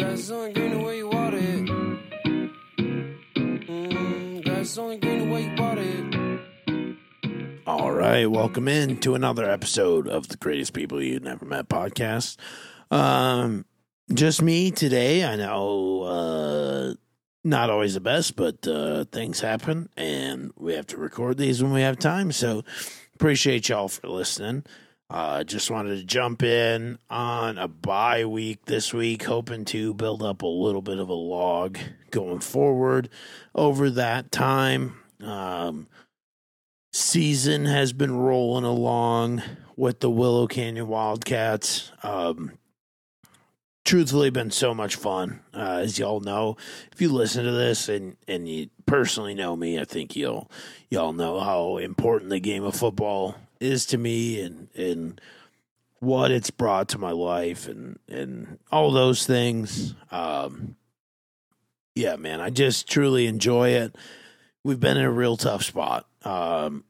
Grass only green the way you water it. Mm, grass only green the way you water it. All right, welcome in to another episode of the Greatest People You Never Met podcast. Um, just me today. I know uh, not always the best, but uh, things happen, and we have to record these when we have time. So appreciate y'all for listening. Uh, just wanted to jump in on a bye week this week, hoping to build up a little bit of a log going forward over that time. Um, season has been rolling along with the Willow Canyon Wildcats. Um, truthfully, been so much fun. Uh, as y'all know, if you listen to this and and you personally know me, I think you'll y'all know how important the game of football is to me and and what it's brought to my life and and all those things. Um, yeah, man, I just truly enjoy it. We've been in a real tough spot. Um,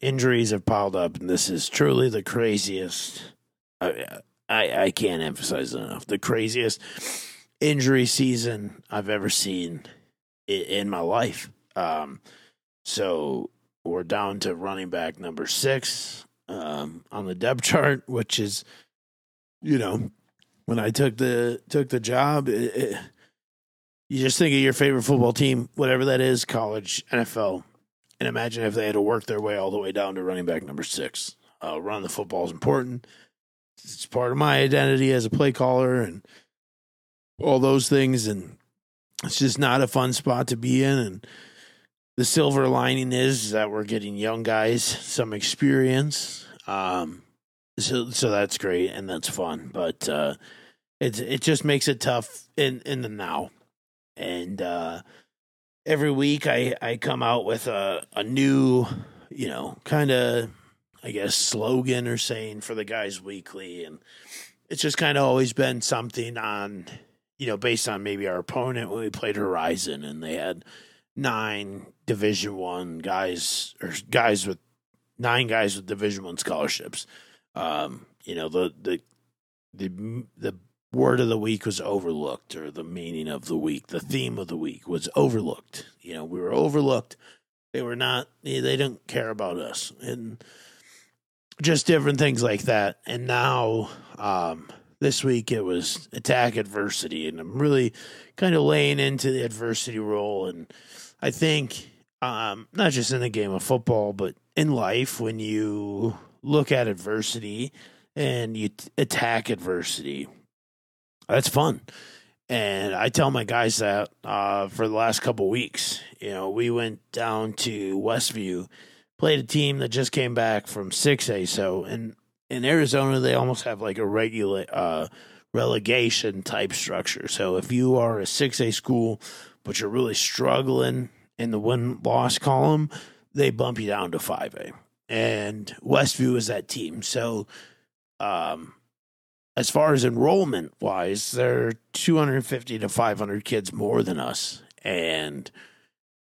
injuries have piled up, and this is truly the craziest. I, I I can't emphasize enough the craziest injury season I've ever seen in, in my life. Um, so we're down to running back number six um, on the depth chart, which is, you know, when I took the took the job, it, it, you just think of your favorite football team, whatever that is, college, NFL, and imagine if they had to work their way all the way down to running back number six. Uh, run the football is important. It's part of my identity as a play caller and all those things, and it's just not a fun spot to be in. And the silver lining is that we're getting young guys some experience. Um, so so that's great and that's fun, but uh, it it just makes it tough in in the now. And uh, every week I I come out with a a new, you know, kind of I guess slogan or saying for the guys weekly, and it's just kind of always been something on you know based on maybe our opponent when we played Horizon and they had nine division one guys or guys with nine guys with division one scholarships. Um you know the the the the word of the week was overlooked or the meaning of the week the theme of the week was overlooked. You know we were overlooked. They were not they didn't care about us and just different things like that. And now um this week it was attack adversity and i'm really kind of laying into the adversity role and I think um, not just in the game of football, but in life, when you look at adversity and you t- attack adversity, that's fun. And I tell my guys that uh, for the last couple weeks. You know, we went down to Westview, played a team that just came back from 6A. So in, in Arizona, they almost have like a regular uh, relegation type structure. So if you are a 6A school, but you're really struggling in the win loss column, they bump you down to 5A. And Westview is that team. So, um, as far as enrollment wise, they're 250 to 500 kids more than us. And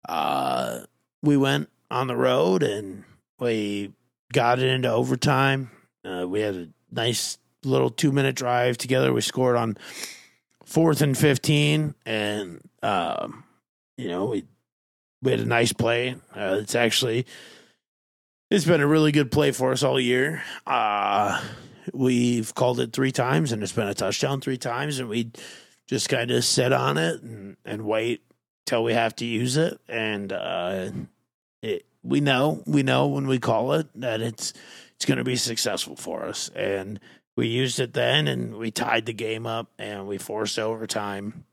uh, we went on the road and we got it into overtime. Uh, we had a nice little two minute drive together. We scored on fourth and 15. And, um, you know, we we had a nice play. Uh, it's actually it's been a really good play for us all year. Uh, we've called it three times, and it's been a touchdown three times, and we just kind of sit on it and, and wait till we have to use it. And uh, it, we know we know when we call it that it's it's going to be successful for us, and we used it then, and we tied the game up, and we forced overtime,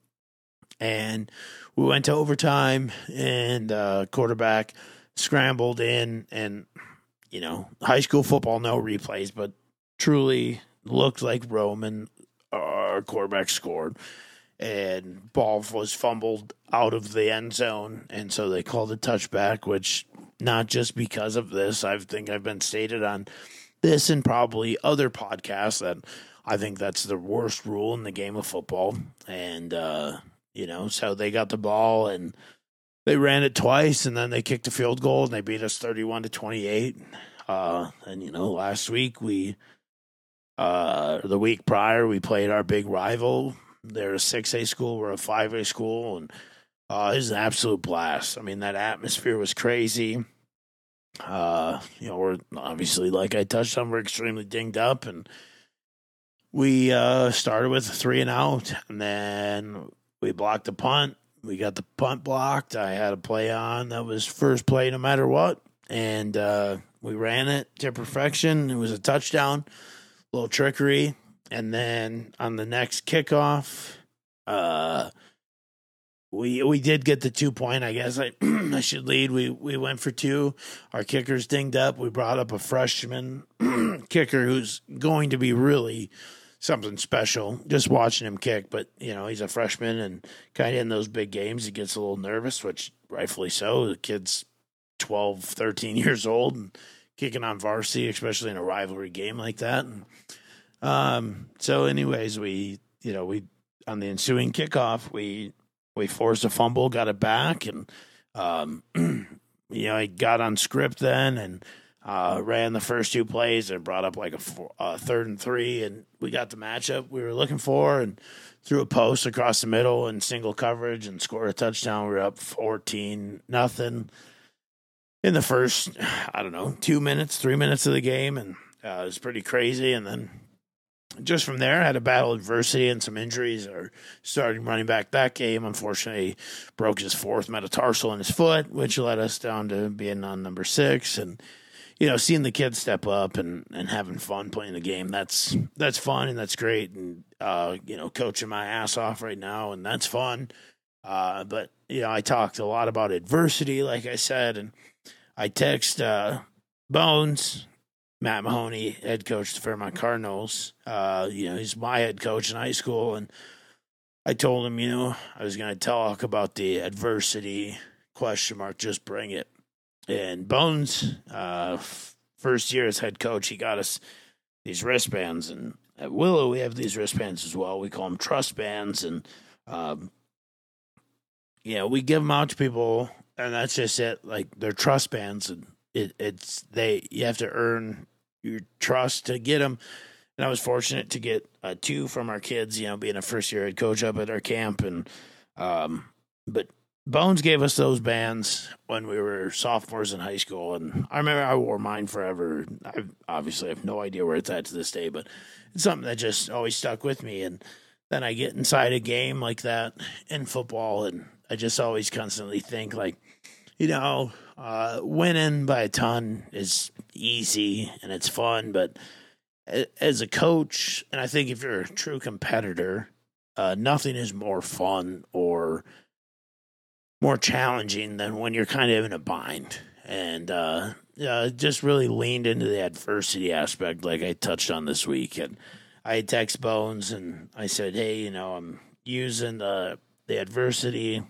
and we went to overtime and uh, quarterback scrambled in and you know high school football no replays but truly looked like roman our quarterback scored and ball was fumbled out of the end zone and so they called a touchback which not just because of this i think i've been stated on this and probably other podcasts that i think that's the worst rule in the game of football and uh you know, so they got the ball and they ran it twice and then they kicked a field goal and they beat us 31 to 28. Uh, and, you know, last week we, uh, the week prior, we played our big rival They're a six A school, we're a five A school, and uh, it was an absolute blast. I mean, that atmosphere was crazy. Uh, you know, we're obviously like I touched on, we're extremely dinged up, and we uh, started with three and out, and then we blocked the punt. We got the punt blocked. I had a play on that was first play no matter what, and uh, we ran it to perfection. It was a touchdown, a little trickery, and then on the next kickoff, uh, we we did get the two point. I guess I I should lead. We we went for two. Our kicker's dinged up. We brought up a freshman kicker who's going to be really something special. Just watching him kick, but you know he's a freshman and kind of in those big games he gets a little nervous, which rightfully so. The kid's 12, 13 years old and kicking on varsity, especially in a rivalry game like that. And, um, so, anyways, we you know we on the ensuing kickoff we we forced a fumble, got it back, and um, you know I got on script then and uh, ran the first two plays and brought up like a four, uh, third and three, and we got the matchup we were looking for, and threw a post across the middle and single coverage and scored a touchdown. We were up fourteen nothing in the first I don't know two minutes, three minutes of the game, and uh, it was pretty crazy. And then just from there, I had a battle adversity and some injuries. Or starting running back that game, unfortunately, broke his fourth metatarsal in his foot, which led us down to being on number six. And you know, seeing the kids step up and, and having fun playing the game, that's that's fun and that's great. And uh, you know, coaching my ass off right now, and that's fun. Uh, but you know, I talked a lot about adversity, like I said, and I text uh, Bones Matt Mahoney, head coach of Fairmont Cardinals. Uh, you know, he's my head coach in high school, and I told him, you know, I was to talk about the adversity question mark. Just bring it. And Bones, uh, first year as head coach, he got us these wristbands, and at Willow we have these wristbands as well. We call them trust bands, and um, you know, we give them out to people, and that's just it. Like they're trust bands, and it, it's they you have to earn your trust to get them. And I was fortunate to get uh, two from our kids, you know, being a first year head coach up at our camp. And, um, but Bones gave us those bands when we were sophomores in high school. And I remember I wore mine forever. I obviously have no idea where it's at to this day, but it's something that just always stuck with me. And then I get inside a game like that in football, and I just always constantly think, like, you know, uh, winning by a ton is easy and it's fun, but as a coach, and I think if you're a true competitor, uh, nothing is more fun or more challenging than when you're kind of in a bind. And uh, uh, just really leaned into the adversity aspect, like I touched on this week. And I text Bones and I said, "Hey, you know, I'm using the the adversity,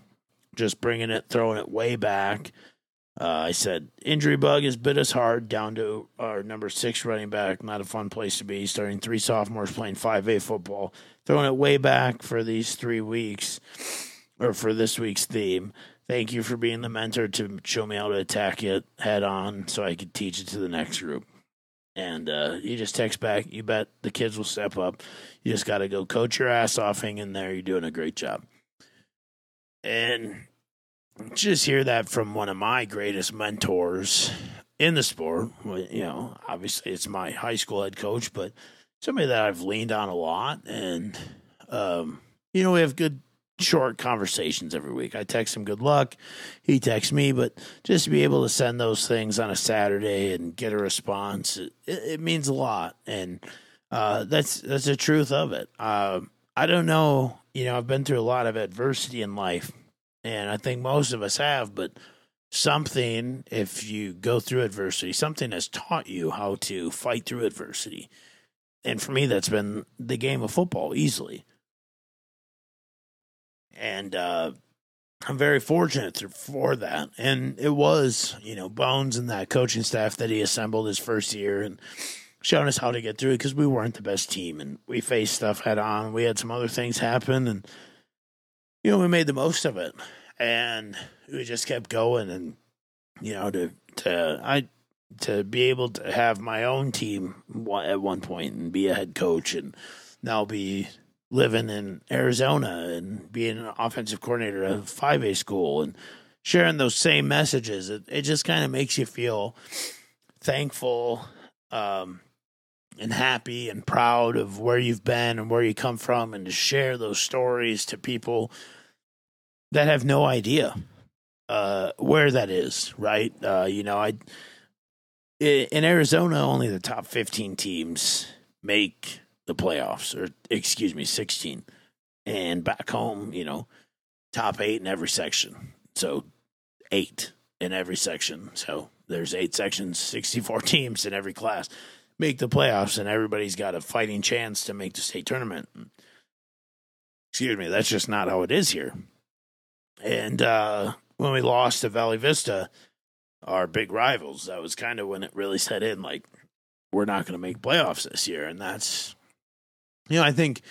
just bringing it, throwing it way back." Uh, I said, injury bug has bit us hard down to our number six running back. Not a fun place to be. Starting three sophomores playing 5A football. Throwing it way back for these three weeks, or for this week's theme. Thank you for being the mentor to show me how to attack it head on so I could teach it to the next group. And uh, you just text back, you bet the kids will step up. You just got to go coach your ass off, hang in there. You're doing a great job. And just hear that from one of my greatest mentors in the sport. You know, obviously it's my high school head coach, but somebody that I've leaned on a lot. And, um, you know, we have good short conversations every week. I text him good luck. He texts me, but just to be able to send those things on a Saturday and get a response, it, it means a lot. And, uh, that's, that's the truth of it. Uh, I don't know, you know, I've been through a lot of adversity in life and I think most of us have, but something, if you go through adversity, something has taught you how to fight through adversity. And for me, that's been the game of football easily. And uh, I'm very fortunate for that. And it was, you know, Bones and that coaching staff that he assembled his first year and showing us how to get through it because we weren't the best team and we faced stuff head on. We had some other things happen and you know, we made the most of it and we just kept going and you know to to I to be able to have my own team at one point and be a head coach and now be living in Arizona and being an offensive coordinator at a 5A school and sharing those same messages. It, it just kind of makes you feel thankful um, and happy and proud of where you've been and where you come from and to share those stories to people that have no idea uh, where that is, right? Uh, you know, I in Arizona, only the top 15 teams make the playoffs, or excuse me, 16. And back home, you know, top eight in every section. So eight in every section. So there's eight sections, 64 teams in every class make the playoffs, and everybody's got a fighting chance to make the state tournament. Excuse me, that's just not how it is here. And uh, when we lost to Valley Vista, our big rivals, that was kind of when it really set in. Like, we're not going to make playoffs this year, and that's, you know, I think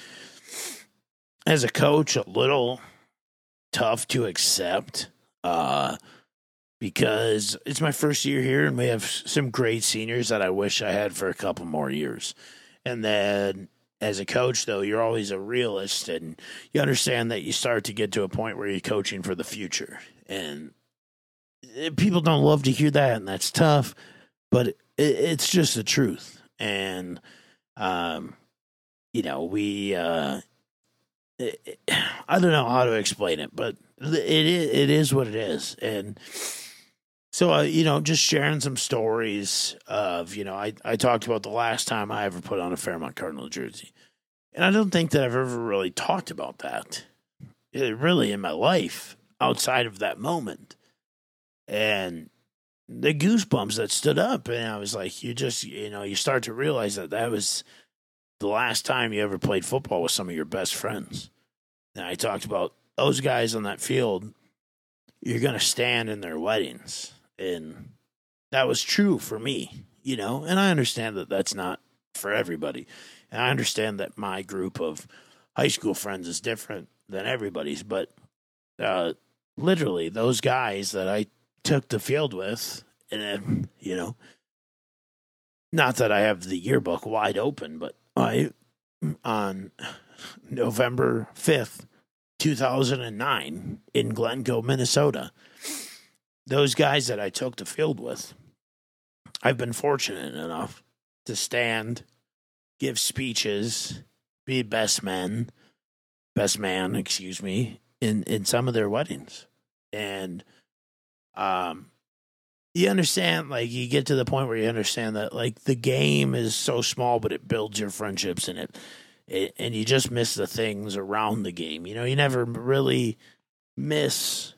as a coach, a little tough to accept. Uh, because it's my first year here and we have some great seniors that I wish I had for a couple more years. And then as a coach, though, you're always a realist and you understand that you start to get to a point where you're coaching for the future. And eh, people don't love to hear that, and that's tough, but it's just the truth. And, um, you know, we, uh, it, I don't know how to explain it, but it it is what it is. And, so, uh, you know, just sharing some stories of, you know, I, I talked about the last time I ever put on a Fairmont Cardinal jersey. And I don't think that I've ever really talked about that eh, really in my life outside of that moment. And the goosebumps that stood up. And I was like, you just, you know, you start to realize that that was the last time you ever played football with some of your best friends. And I talked about those guys on that field, you're going to stand in their weddings and that was true for me, you know. And I understand that that's not for everybody, and I understand that my group of high school friends is different than everybody's. But uh, literally, those guys that I took the field with, and you know, not that I have the yearbook wide open, but I on November fifth, two thousand and nine, in Glencoe, Minnesota those guys that I took the field with, I've been fortunate enough to stand, give speeches, be best men, best man, excuse me, in in some of their weddings, and um, you understand, like you get to the point where you understand that like the game is so small, but it builds your friendships and it, it and you just miss the things around the game. You know, you never really miss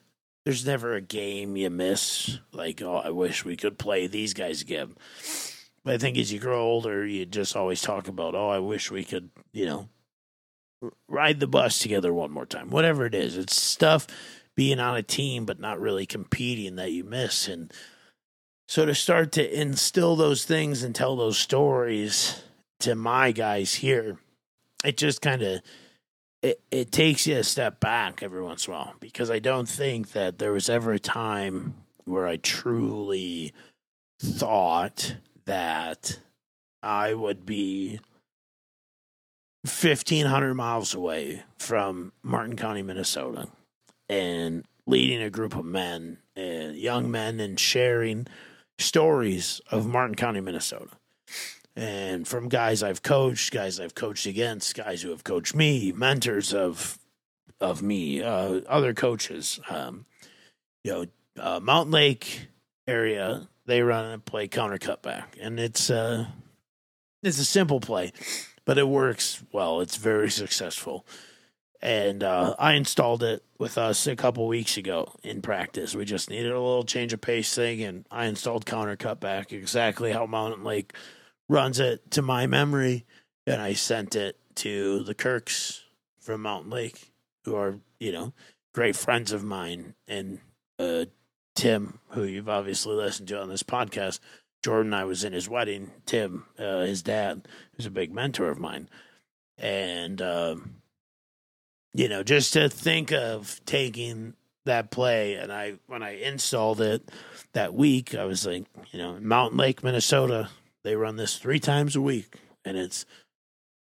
there's never a game you miss. Like, oh, I wish we could play these guys again. But I think as you grow older, you just always talk about, oh, I wish we could, you know, ride the bus together one more time. Whatever it is, it's stuff being on a team but not really competing that you miss. And so to start to instill those things and tell those stories to my guys here, it just kind of it, it takes you a step back every once in a while because I don't think that there was ever a time where I truly thought that I would be 1500 miles away from Martin County, Minnesota, and leading a group of men, uh, young men, and sharing stories of Martin County, Minnesota and from guys I've coached, guys I've coached against, guys who have coached me, mentors of of me, uh, other coaches. Um, you know, uh, Mountain Lake area, they run and play counter cutback, and it's uh, it's a simple play, but it works well. It's very successful. And uh, I installed it with us a couple weeks ago in practice. We just needed a little change of pace thing, and I installed counter cutback exactly how Mountain Lake runs it to my memory, and I sent it to the Kirks from Mountain Lake, who are you know great friends of mine, and uh, Tim, who you've obviously listened to on this podcast. Jordan, I was in his wedding. Tim, uh, his dad, who's a big mentor of mine, and um, you know, just to think of taking that play, and I when I installed it that week, I was like, you know, Mountain Lake, Minnesota, they run this three times a week, and it's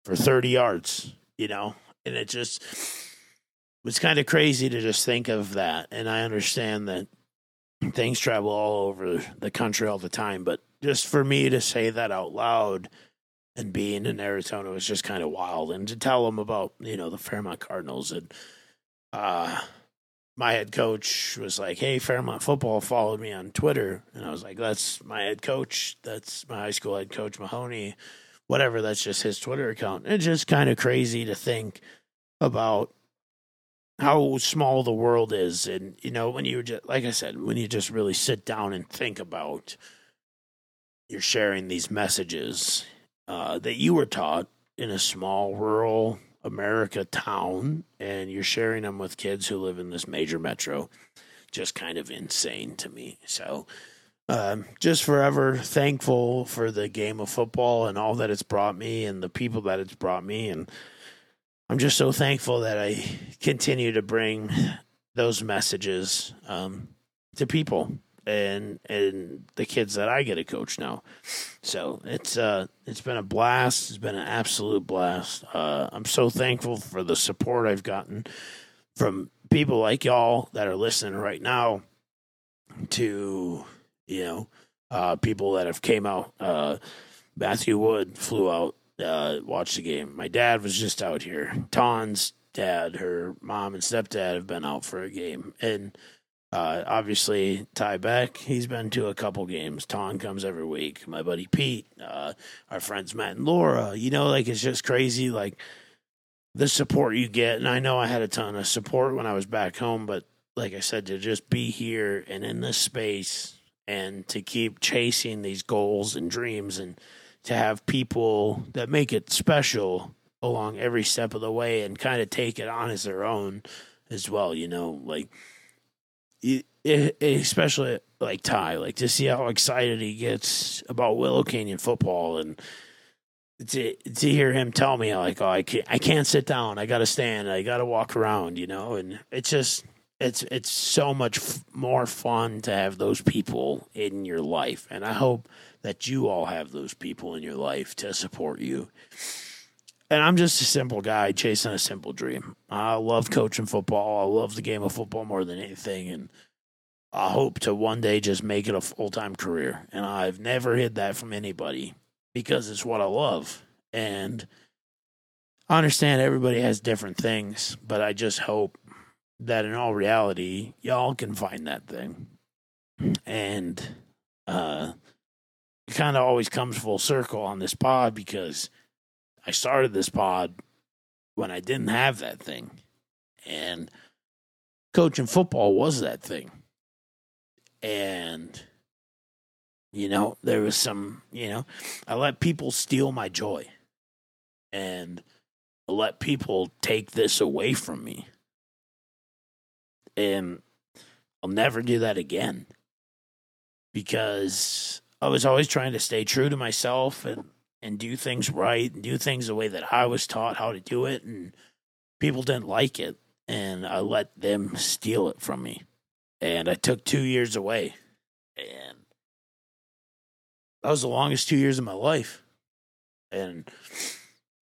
for 30 yards, you know, and it just was kind of crazy to just think of that. And I understand that things travel all over the country all the time, but just for me to say that out loud and being in Arizona was just kind of wild. And to tell them about, you know, the Fairmont Cardinals and uh my head coach was like, Hey, Fairmont football followed me on Twitter and I was like, That's my head coach. That's my high school head coach Mahoney. Whatever, that's just his Twitter account. It's just kind of crazy to think about how small the world is and you know when you just like i said when you just really sit down and think about you're sharing these messages uh, that you were taught in a small rural america town and you're sharing them with kids who live in this major metro. Just kind of insane to me. So um, just forever thankful for the game of football and all that it's brought me and the people that it's brought me. And I'm just so thankful that I continue to bring those messages um, to people and and the kids that I get to coach now. So it's uh it's been a blast. It's been an absolute blast. Uh, I'm so thankful for the support I've gotten from people like y'all that are listening right now. To you know, uh, people that have came out. Uh, Matthew Wood flew out uh, watch the game. My dad was just out here. Ton's dad, her mom and stepdad have been out for a game, and uh, obviously Ty Beck, he's been to a couple games. Ton comes every week. My buddy Pete, uh, our friends Matt and Laura. You know, like it's just crazy, like the support you get. And I know I had a ton of support when I was back home, but like I said, to just be here and in this space and to keep chasing these goals and dreams and to have people that make it special along every step of the way and kind of take it on as their own as well. You know, like especially like Ty, like to see how excited he gets about Willow Canyon football and to to hear him tell me like, oh, I can't, I can't sit down, I got to stand, I got to walk around, you know, and it's just it's it's so much f- more fun to have those people in your life, and I hope that you all have those people in your life to support you. And I'm just a simple guy chasing a simple dream. I love coaching football. I love the game of football more than anything. And I hope to one day just make it a full time career. And I've never hid that from anybody because it's what I love. And I understand everybody has different things, but I just hope that in all reality, y'all can find that thing. And uh, it kind of always comes full circle on this pod because I started this pod when I didn't have that thing. And coaching football was that thing. And, you know, there was some, you know, I let people steal my joy. And I let people take this away from me. And I'll never do that again because I was always trying to stay true to myself and and do things right and do things the way that I was taught how to do it and people didn't like it and I let them steal it from me. And I took 2 years away. And that was the longest 2 years of my life. And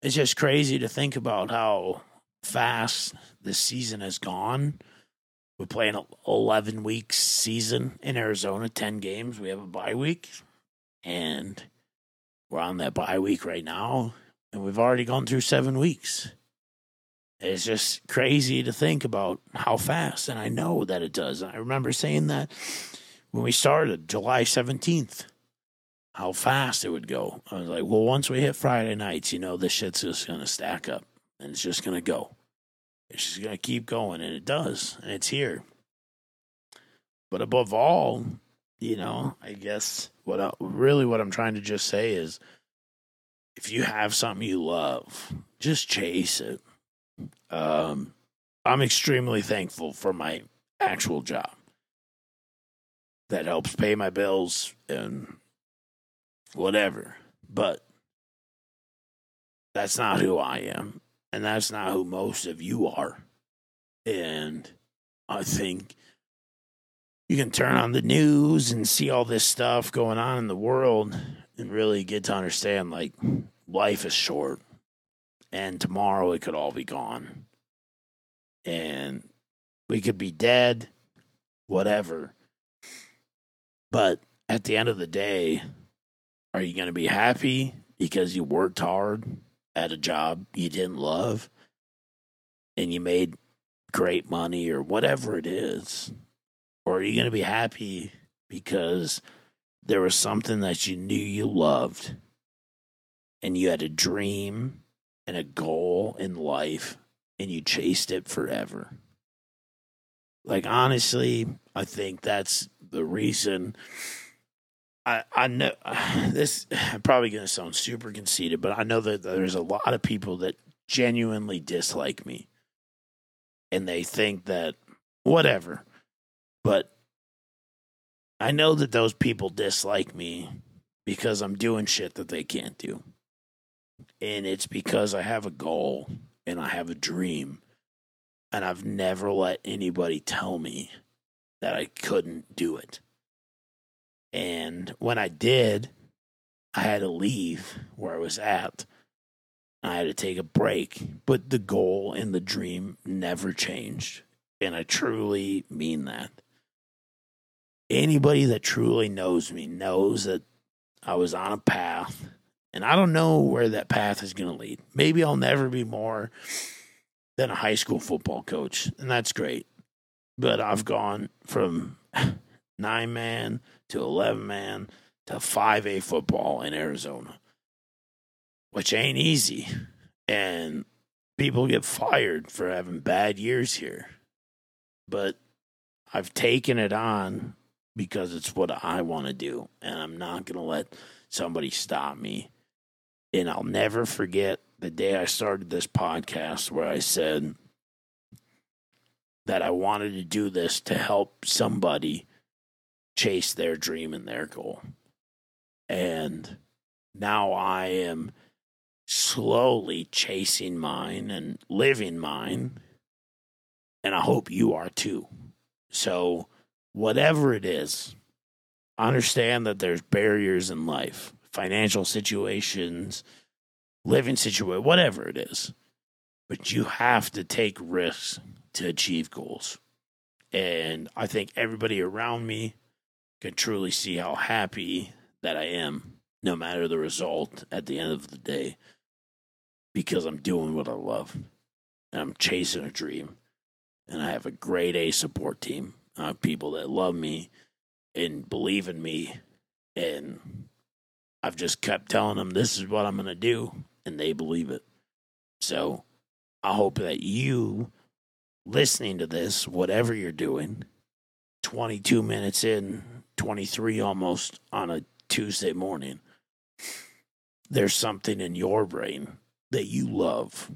it's just crazy to think about how fast this season has gone we play an 11 week season in Arizona, 10 games. We have a bye week, and we're on that bye week right now, and we've already gone through seven weeks. It's just crazy to think about how fast, and I know that it does. I remember saying that when we started, July 17th, how fast it would go. I was like, well, once we hit Friday nights, you know, this shit's just going to stack up, and it's just going to go. It's just going to keep going, and it does, and it's here. But above all, you know, I guess what I, really what I'm trying to just say is, if you have something you love, just chase it. Um, I'm extremely thankful for my actual job that helps pay my bills and whatever. But that's not who I am. And that's not who most of you are. And I think you can turn on the news and see all this stuff going on in the world and really get to understand like life is short and tomorrow it could all be gone. And we could be dead, whatever. But at the end of the day, are you going to be happy because you worked hard at a job you didn't love and you made great money or whatever it is? Or are you going to be happy because there was something that you knew you loved and you had a dream and a goal in life and you chased it forever? Like, honestly, I think that's the reason. I, I know this I'm probably going to sound super conceited, but I know that there's a lot of people that genuinely dislike me and they think that whatever. But I know that those people dislike me because I'm doing shit that they can't do. And it's because I have a goal and I have a dream. And I've never let anybody tell me that I couldn't do it. And when I did, I had to leave where I was at. I had to take a break, but the goal and the dream never changed. And I truly mean that. Anybody that truly knows me knows that I was on a path, and I don't know where that path is going to lead. Maybe I'll never be more than a high school football coach, and that's great. But I've gone from nine man to 11 man to 5A football in Arizona, which ain't easy. And people get fired for having bad years here. But I've taken it on because it's what I want to do. And I'm not going to let somebody stop me. And I'll never forget the day I started this podcast where I said that I wanted to do this to help somebody chase their dream and their goal. And now I am slowly chasing mine and living mine. And I hope you are too. So, whatever it is, understand that there's barriers in life, financial situations, living situation, whatever it is. But you have to take risks to achieve goals. And I think everybody around me can truly see how happy that I am, no matter the result at the end of the day, because I'm doing what I love and I'm chasing a dream. And I have a great A support team. Have people that love me and believe in me. And I've just kept telling them this is what I'm going to do, and they believe it. So I hope that you listening to this, whatever you're doing, 22 minutes in, 23 almost on a Tuesday morning, there's something in your brain that you love,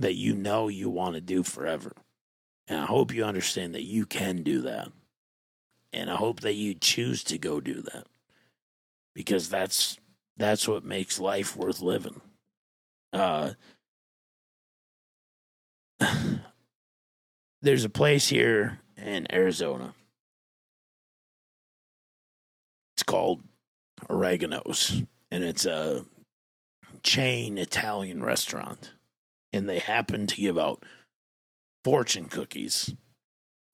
that you know you want to do forever. And I hope you understand that you can do that. And I hope that you choose to go do that. Because that's that's what makes life worth living. Uh there's a place here in Arizona. It's called Oregano's, and it's a chain Italian restaurant. And they happen to give out fortune cookies,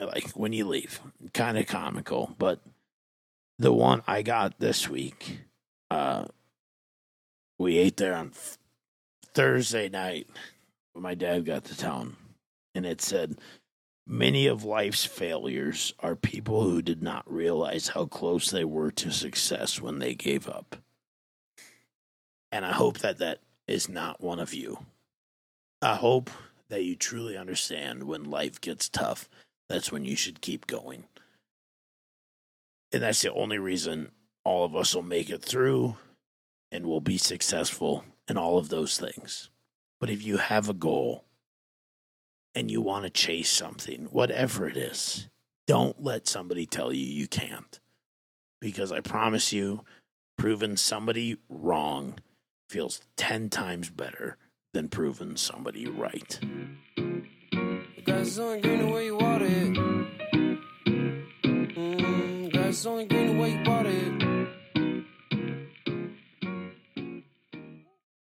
like when you leave. Kind of comical, but the one I got this week, uh, we ate there on Thursday night when my dad got to town, and it said Many of life's failures are people who did not realize how close they were to success when they gave up. And I hope that that is not one of you. I hope that you truly understand when life gets tough, that's when you should keep going. And that's the only reason all of us will make it through and will be successful in all of those things. But if you have a goal, and you want to chase something, whatever it is, don't let somebody tell you you can't. Because I promise you, proving somebody wrong feels 10 times better than proving somebody right. Grass only green the way you water. Mm, grass only green